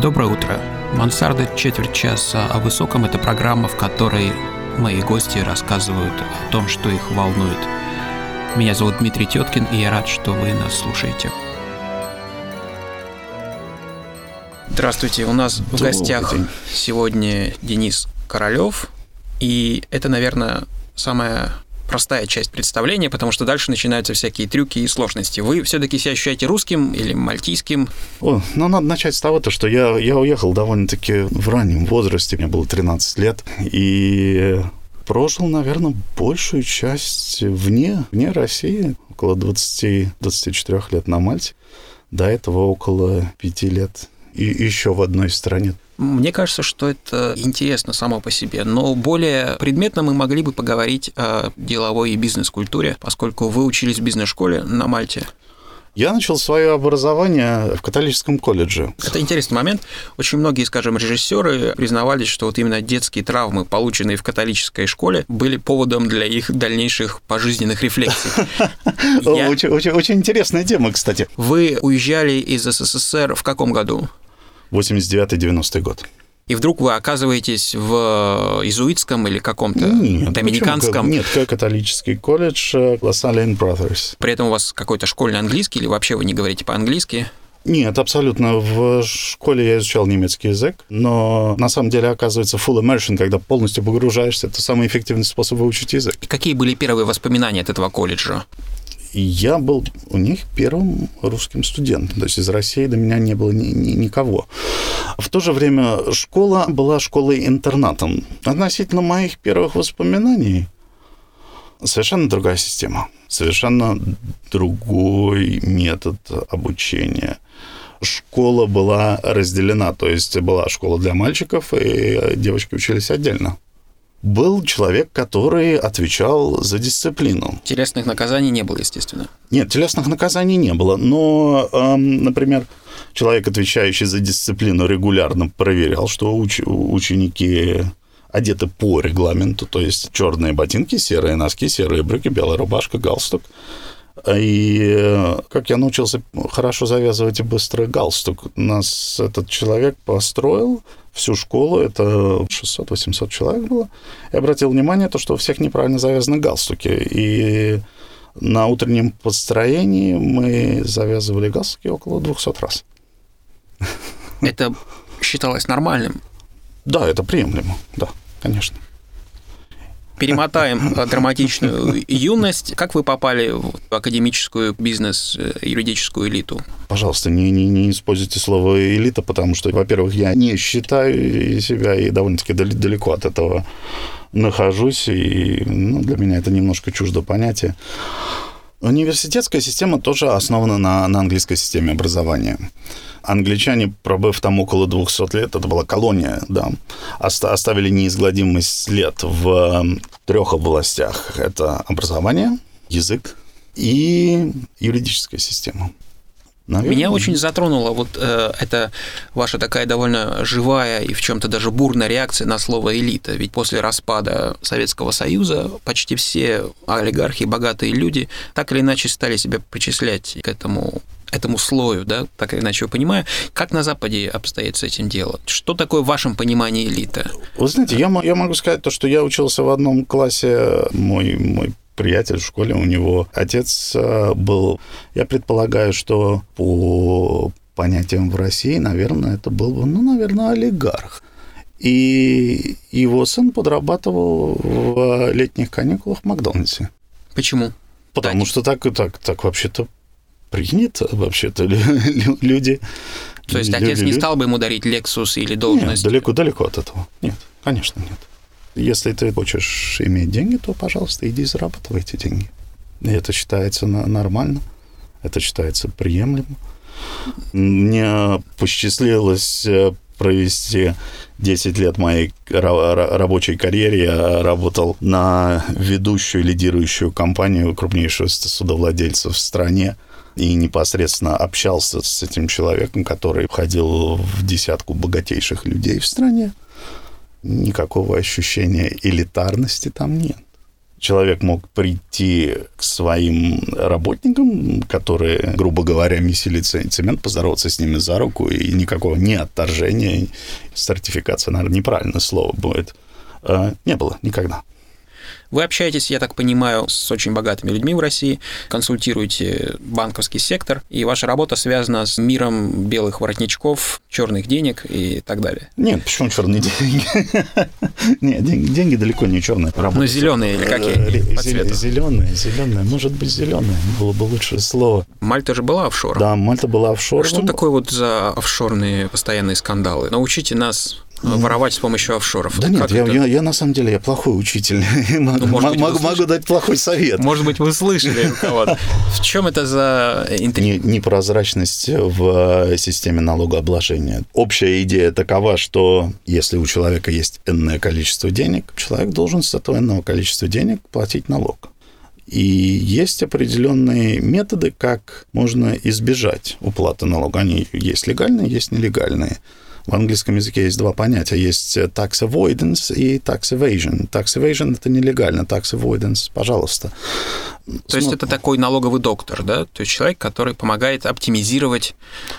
Доброе утро. Мансарда четверть часа о высоком – это программа, в которой мои гости рассказывают о том, что их волнует. Меня зовут Дмитрий Теткин, и я рад, что вы нас слушаете. Здравствуйте, у нас в гостях сегодня Денис Королёв, и это, наверное, самая простая часть представления, потому что дальше начинаются всякие трюки и сложности. Вы все-таки себя ощущаете русским или мальтийским? О, ну, надо начать с того, то, что я, я уехал довольно-таки в раннем возрасте, мне было 13 лет, и прожил, наверное, большую часть вне, вне России, около 20-24 лет на Мальте. До этого около 5 лет и еще в одной стране. Мне кажется, что это интересно само по себе, но более предметно мы могли бы поговорить о деловой и бизнес-культуре, поскольку вы учились в бизнес-школе на Мальте. Я начал свое образование в католическом колледже. Это интересный момент. Очень многие, скажем, режиссеры признавались, что вот именно детские травмы, полученные в католической школе, были поводом для их дальнейших пожизненных рефлексий. Очень интересная тема, кстати. Вы уезжали из СССР в каком году? 89-90 год. И вдруг вы оказываетесь в иезуитском или каком-то нет, доминиканском? Нет, католический колледж LaSalle Brothers. При этом у вас какой-то школьный английский или вообще вы не говорите по-английски? Нет, абсолютно. В школе я изучал немецкий язык, но на самом деле оказывается full immersion, когда полностью погружаешься, это самый эффективный способ выучить язык. И какие были первые воспоминания от этого колледжа? Я был у них первым русским студентом. То есть из России до меня не было ни, ни, никого. В то же время школа была школой-интернатом. Относительно моих первых воспоминаний совершенно другая система, совершенно другой метод обучения. Школа была разделена, то есть была школа для мальчиков, и девочки учились отдельно был человек, который отвечал за дисциплину. Телесных наказаний не было, естественно. Нет, телесных наказаний не было. Но, эм, например, человек, отвечающий за дисциплину, регулярно проверял, что уч- ученики одеты по регламенту, то есть черные ботинки, серые носки, серые брюки, белая рубашка, галстук. И э, как я научился хорошо завязывать и быстро галстук, нас этот человек построил, всю школу, это 600-800 человек было, и обратил внимание, то, что у всех неправильно завязаны галстуки. И на утреннем построении мы завязывали галстуки около 200 раз. Это считалось нормальным? Да, это приемлемо, да, конечно перемотаем драматичную юность. Как вы попали в академическую бизнес, э, юридическую элиту? Пожалуйста, не, не, не используйте слово элита, потому что, во-первых, я не считаю себя и довольно-таки далеко от этого нахожусь, и ну, для меня это немножко чуждо понятие. Университетская система тоже основана на, на английской системе образования англичане, пробыв там около 200 лет, это была колония, да, оставили неизгладимый след в эм, трех областях. Это образование, язык и юридическая система. Наверное. Меня очень затронула вот э, эта ваша такая довольно живая и в чем-то даже бурная реакция на слово элита. Ведь после распада Советского Союза почти все олигархи, богатые люди так или иначе стали себя причислять к этому этому слою, да, так или иначе я понимаю. Как на Западе обстоит с этим дело? Что такое в вашем понимании элита? Вы знаете, я, я могу сказать то, что я учился в одном классе, мой, мой приятель в школе, у него отец э, был, я предполагаю, что по понятиям в России, наверное, это был бы, ну, наверное, олигарх. И его сын подрабатывал в летних каникулах в Макдональдсе. Почему? Потому да, что так, так, так вообще-то принято вообще-то люди. То есть отец не стал бы ему дарить Lexus или должность? Нет, далеко, далеко от этого. Нет, конечно, нет. Если ты хочешь иметь деньги, то, пожалуйста, иди зарабатывай эти деньги. И это считается нормально, это считается приемлемо. Мне посчастливилось э, провести 10 лет моей рабочей карьере. Я работал на ведущую, лидирующую компанию крупнейшего судовладельца в стране и непосредственно общался с этим человеком, который входил в десятку богатейших людей в стране. Никакого ощущения элитарности там нет. человек мог прийти к своим работникам, которые, грубо говоря, месили цемент, поздороваться с ними за руку, и никакого не отторжения, сертификация, наверное, неправильное слово будет, э, не было никогда. Вы общаетесь, я так понимаю, с очень богатыми людьми в России, консультируете банковский сектор, и ваша работа связана с миром белых воротничков, черных денег и так далее. Нет, почему черные деньги? Нет, деньги, далеко не черные. Ну, зеленые или какие? Зеленые, зеленые. Может быть, зеленые. Было бы лучшее слово. Мальта же была офшором. Да, Мальта была офшором. Что такое вот за офшорные постоянные скандалы? Научите нас воровать с помощью офшоров. Да нет, я, я, я на самом деле я плохой учитель. Ну, может могу, могу дать плохой совет. Может быть, вы слышали кого-то. В чем это за Непрозрачность в э, системе налогообложения. Общая идея такова, что если у человека есть энное количество денег, человек должен с этого энного количества денег платить налог. И есть определенные методы, как можно избежать уплаты налога. Они есть легальные, есть нелегальные. В английском языке есть два понятия. Есть tax avoidance и tax evasion. Tax evasion – это нелегально, tax avoidance – пожалуйста. То есть ну, это такой налоговый доктор, да? То есть человек, который помогает оптимизировать...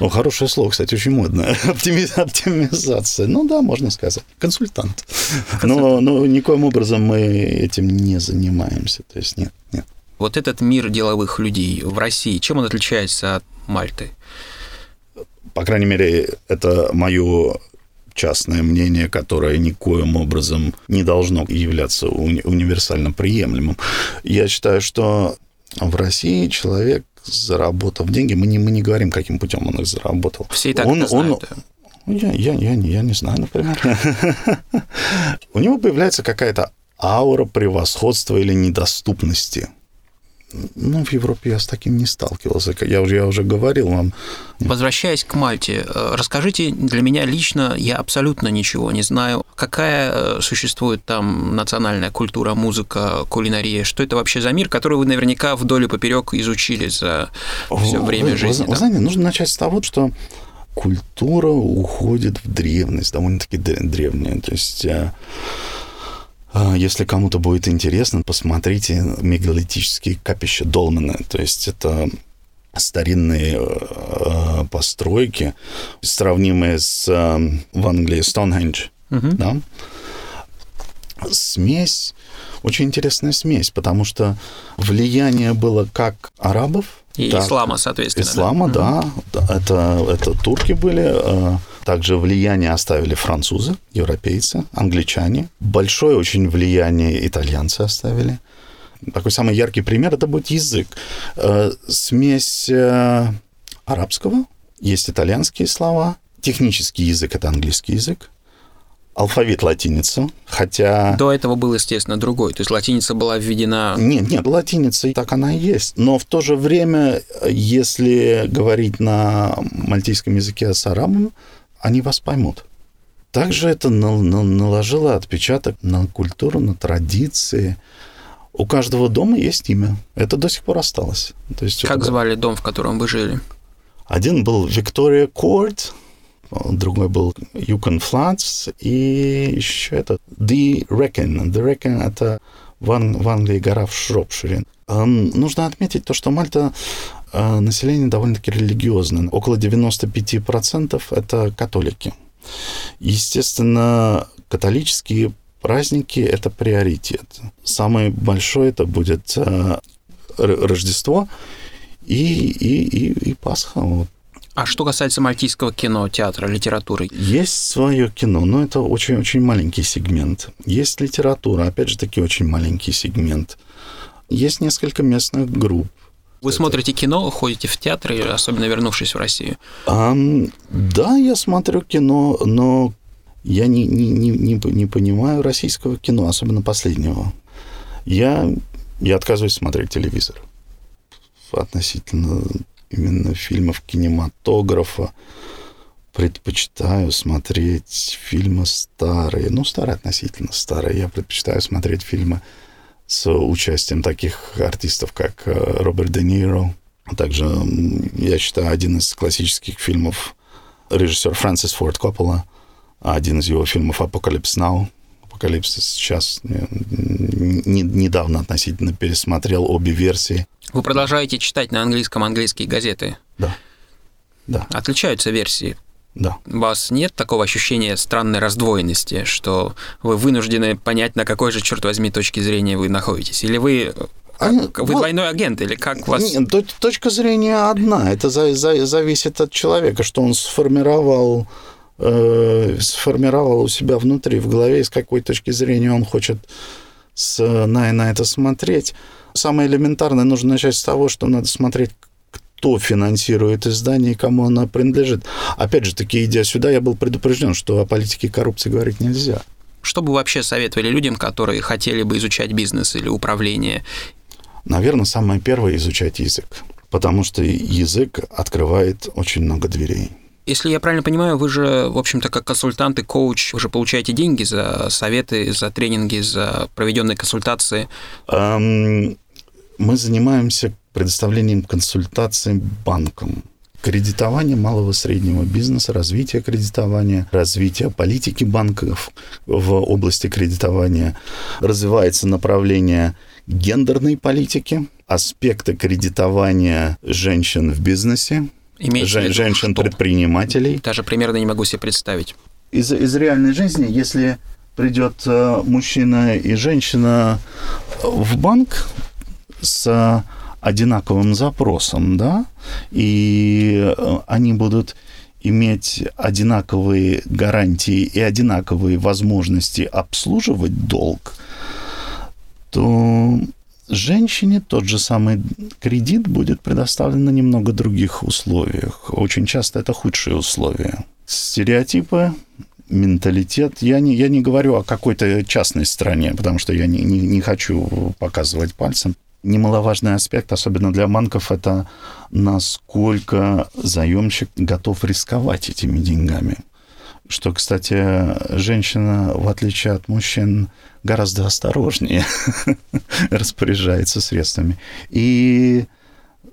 Ну, хорошее слово, кстати, очень модное. Оптимизация. Ну да, можно сказать. Консультант. Но, но никоим образом мы этим не занимаемся. То есть нет, нет. Вот этот мир деловых людей в России, чем он отличается от Мальты? По крайней мере, это мое частное мнение, которое никоим образом не должно являться уни- универсально приемлемым. Я считаю, что в России человек, заработав деньги, мы не, мы не говорим, каким путем он их заработал. Все и так он, это знают. Он, я, я, я, я не знаю, например. У него появляется какая-то аура превосходства или недоступности – ну, в Европе я с таким не сталкивался. Я уже, я уже говорил вам. Возвращаясь к Мальте, э, расскажите для меня лично, я абсолютно ничего не знаю, какая э, существует там национальная культура, музыка, кулинария, что это вообще за мир, который вы наверняка вдоль и поперек изучили за все время жизни. Вы, вы знаете, нужно начать с того, что культура уходит в древность, довольно-таки древняя. То есть э, если кому-то будет интересно, посмотрите мегалитические капища Долмана. То есть это старинные э, постройки, сравнимые с э, в Англии Стоунхендж. Uh-huh. Да? Смесь, очень интересная смесь, потому что влияние было как арабов, и так, ислама, соответственно. Ислама, да. да. Это, это турки были. Также влияние оставили французы, европейцы, англичане. Большое очень влияние итальянцы оставили. Такой самый яркий пример – это будет язык. Э, смесь э, арабского, есть итальянские слова, технический язык – это английский язык, алфавит латиница, хотя... До этого был, естественно, другой, то есть латиница была введена... Нет, нет, латиница так она и есть, но в то же время, если говорить на мальтийском языке с арабом, они вас поймут. Также это наложило отпечаток на культуру, на традиции. У каждого дома есть имя. Это до сих пор осталось. То есть как это... звали дом, в котором вы жили? Один был Виктория Корт, другой был Yukon Flats, и еще это The Wrecken. The Wrecken — это в, Ан- в Англии гора в Шропшире. Нужно отметить то, что Мальта население довольно-таки религиозное. Около 95% это католики. Естественно, католические праздники – это приоритет. Самый большой это будет э, Рождество и, и, и, и Пасха. Вот а что касается мальтийского кино, театра, литературы? Есть свое кино, но это очень-очень маленький сегмент. Есть литература, опять же таки, очень маленький сегмент. Есть несколько местных групп. Вы это... смотрите кино, ходите в театры, особенно вернувшись в Россию? А, да, я смотрю кино, но я не, не, не, не, не понимаю российского кино, особенно последнего. Я, я отказываюсь смотреть телевизор относительно именно фильмов кинематографа предпочитаю смотреть фильмы старые, ну, старые относительно старые. Я предпочитаю смотреть фильмы с участием таких артистов, как э, Роберт Де Ниро. Также, я считаю, один из классических фильмов режиссер Фрэнсис Форд Коппола, один из его фильмов «Apocalypse Now», постапокалипсис. Сейчас не, недавно относительно пересмотрел обе версии. Вы продолжаете читать на английском английские газеты? Да. Да. Отличаются версии? Да. У вас нет такого ощущения странной раздвоенности, что вы вынуждены понять, на какой же, черт возьми, точке зрения вы находитесь? Или вы вы ну, двойной агент или как вас? Нет, точка зрения одна. Это за, за, зависит от человека, что он сформировал, э, сформировал у себя внутри, в голове, с какой точки зрения он хочет с, на, на это смотреть. Самое элементарное нужно начать с того, что надо смотреть, кто финансирует издание и кому оно принадлежит. Опять же, таки, идя сюда, я был предупрежден, что о политике и коррупции говорить нельзя. Что бы вообще советовали людям, которые хотели бы изучать бизнес или управление Наверное, самое первое – изучать язык, потому что язык открывает очень много дверей. Если я правильно понимаю, вы же, в общем-то, как консультант и коуч, вы же получаете деньги за советы, за тренинги, за проведенные консультации. Эм, мы занимаемся предоставлением консультаций банкам. Кредитование малого и среднего бизнеса, развитие кредитования, развитие политики банков в области кредитования. Развивается направление гендерной политики, аспекты кредитования женщин в бизнесе, женщин-предпринимателей. Даже примерно не могу себе представить. Из, из реальной жизни, если придет э, мужчина и женщина в банк с одинаковым запросом, да, и э, они будут иметь одинаковые гарантии и одинаковые возможности обслуживать долг, то женщине тот же самый кредит будет предоставлен на немного других условиях. Очень часто это худшие условия. Стереотипы, менталитет. Я не, я не говорю о какой-то частной стране, потому что я не, не, не хочу показывать пальцем. Немаловажный аспект, особенно для банков, это насколько заемщик готов рисковать этими деньгами. Что, кстати, женщина, в отличие от мужчин, гораздо осторожнее распоряжается средствами. И,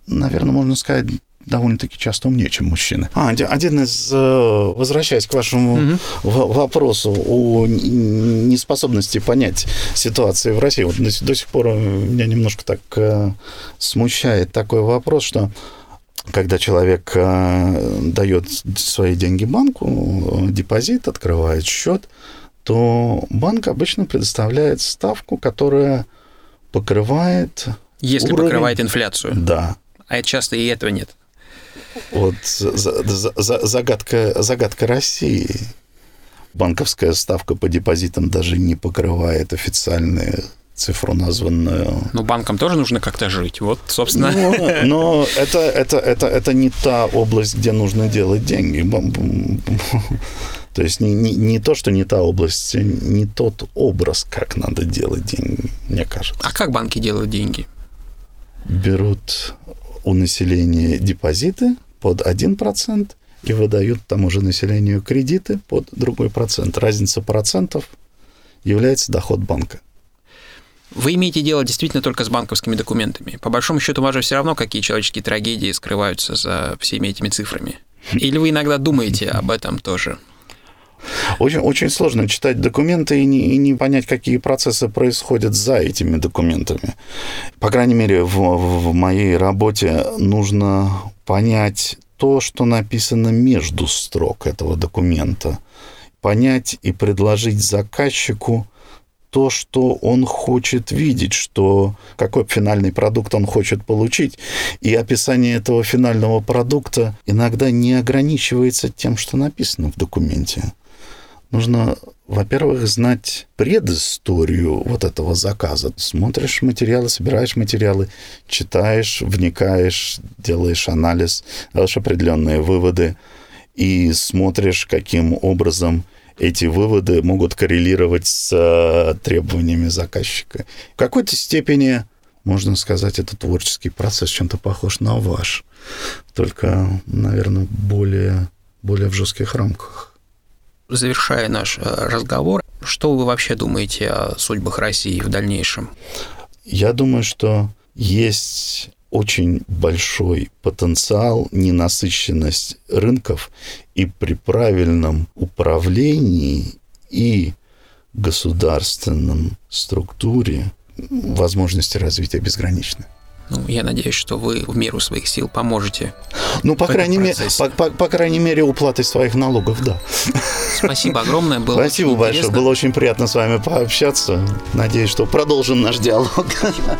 наверное, можно сказать, довольно-таки часто умнее, чем мужчины. А, один из, э, возвращаясь к вашему угу. вопросу о неспособности понять ситуации в России, вот до, до сих пор меня немножко так э, смущает такой вопрос, что когда человек э, дает свои деньги банку, депозит, открывает счет, то банк обычно предоставляет ставку, которая покрывает... Если уровень... покрывает инфляцию. Да. А часто и этого нет. Вот загадка, загадка России. Банковская ставка по депозитам даже не покрывает официальные цифру названную. Ну, банкам тоже нужно как-то жить. Вот, собственно. Но, но это, это, это, это не та область, где нужно делать деньги. То есть не, не, не то, что не та область, не тот образ, как надо делать деньги, мне кажется. А как банки делают деньги? Берут у населения депозиты под 1% и выдают тому же населению кредиты под другой процент. Разница процентов является доход банка. Вы имеете дело действительно только с банковскими документами. По большому счету, вас же все равно, какие человеческие трагедии скрываются за всеми этими цифрами. Или вы иногда думаете об этом тоже? Очень, очень сложно читать документы и не, и не понять, какие процессы происходят за этими документами. По крайней мере, в, в моей работе нужно понять то, что написано между строк этого документа. Понять и предложить заказчику то, что он хочет видеть, что какой финальный продукт он хочет получить. И описание этого финального продукта иногда не ограничивается тем, что написано в документе. Нужно, во-первых, знать предысторию вот этого заказа. Смотришь материалы, собираешь материалы, читаешь, вникаешь, делаешь анализ, делаешь определенные выводы и смотришь, каким образом эти выводы могут коррелировать с э, требованиями заказчика. В какой-то степени, можно сказать, это творческий процесс чем-то похож на ваш, только, наверное, более, более в жестких рамках завершая наш э, разговор, что вы вообще думаете о судьбах России в дальнейшем? Я думаю, что есть очень большой потенциал, ненасыщенность рынков, и при правильном управлении и государственном структуре возможности развития безграничны. Ну, я надеюсь, что вы в меру своих сил поможете. Ну, по, крайней, мере, по, по, по крайней мере, уплатой своих налогов, да. Спасибо огромное. Было Спасибо большое. Было очень приятно с вами пообщаться. Надеюсь, что продолжим наш диалог. Спасибо.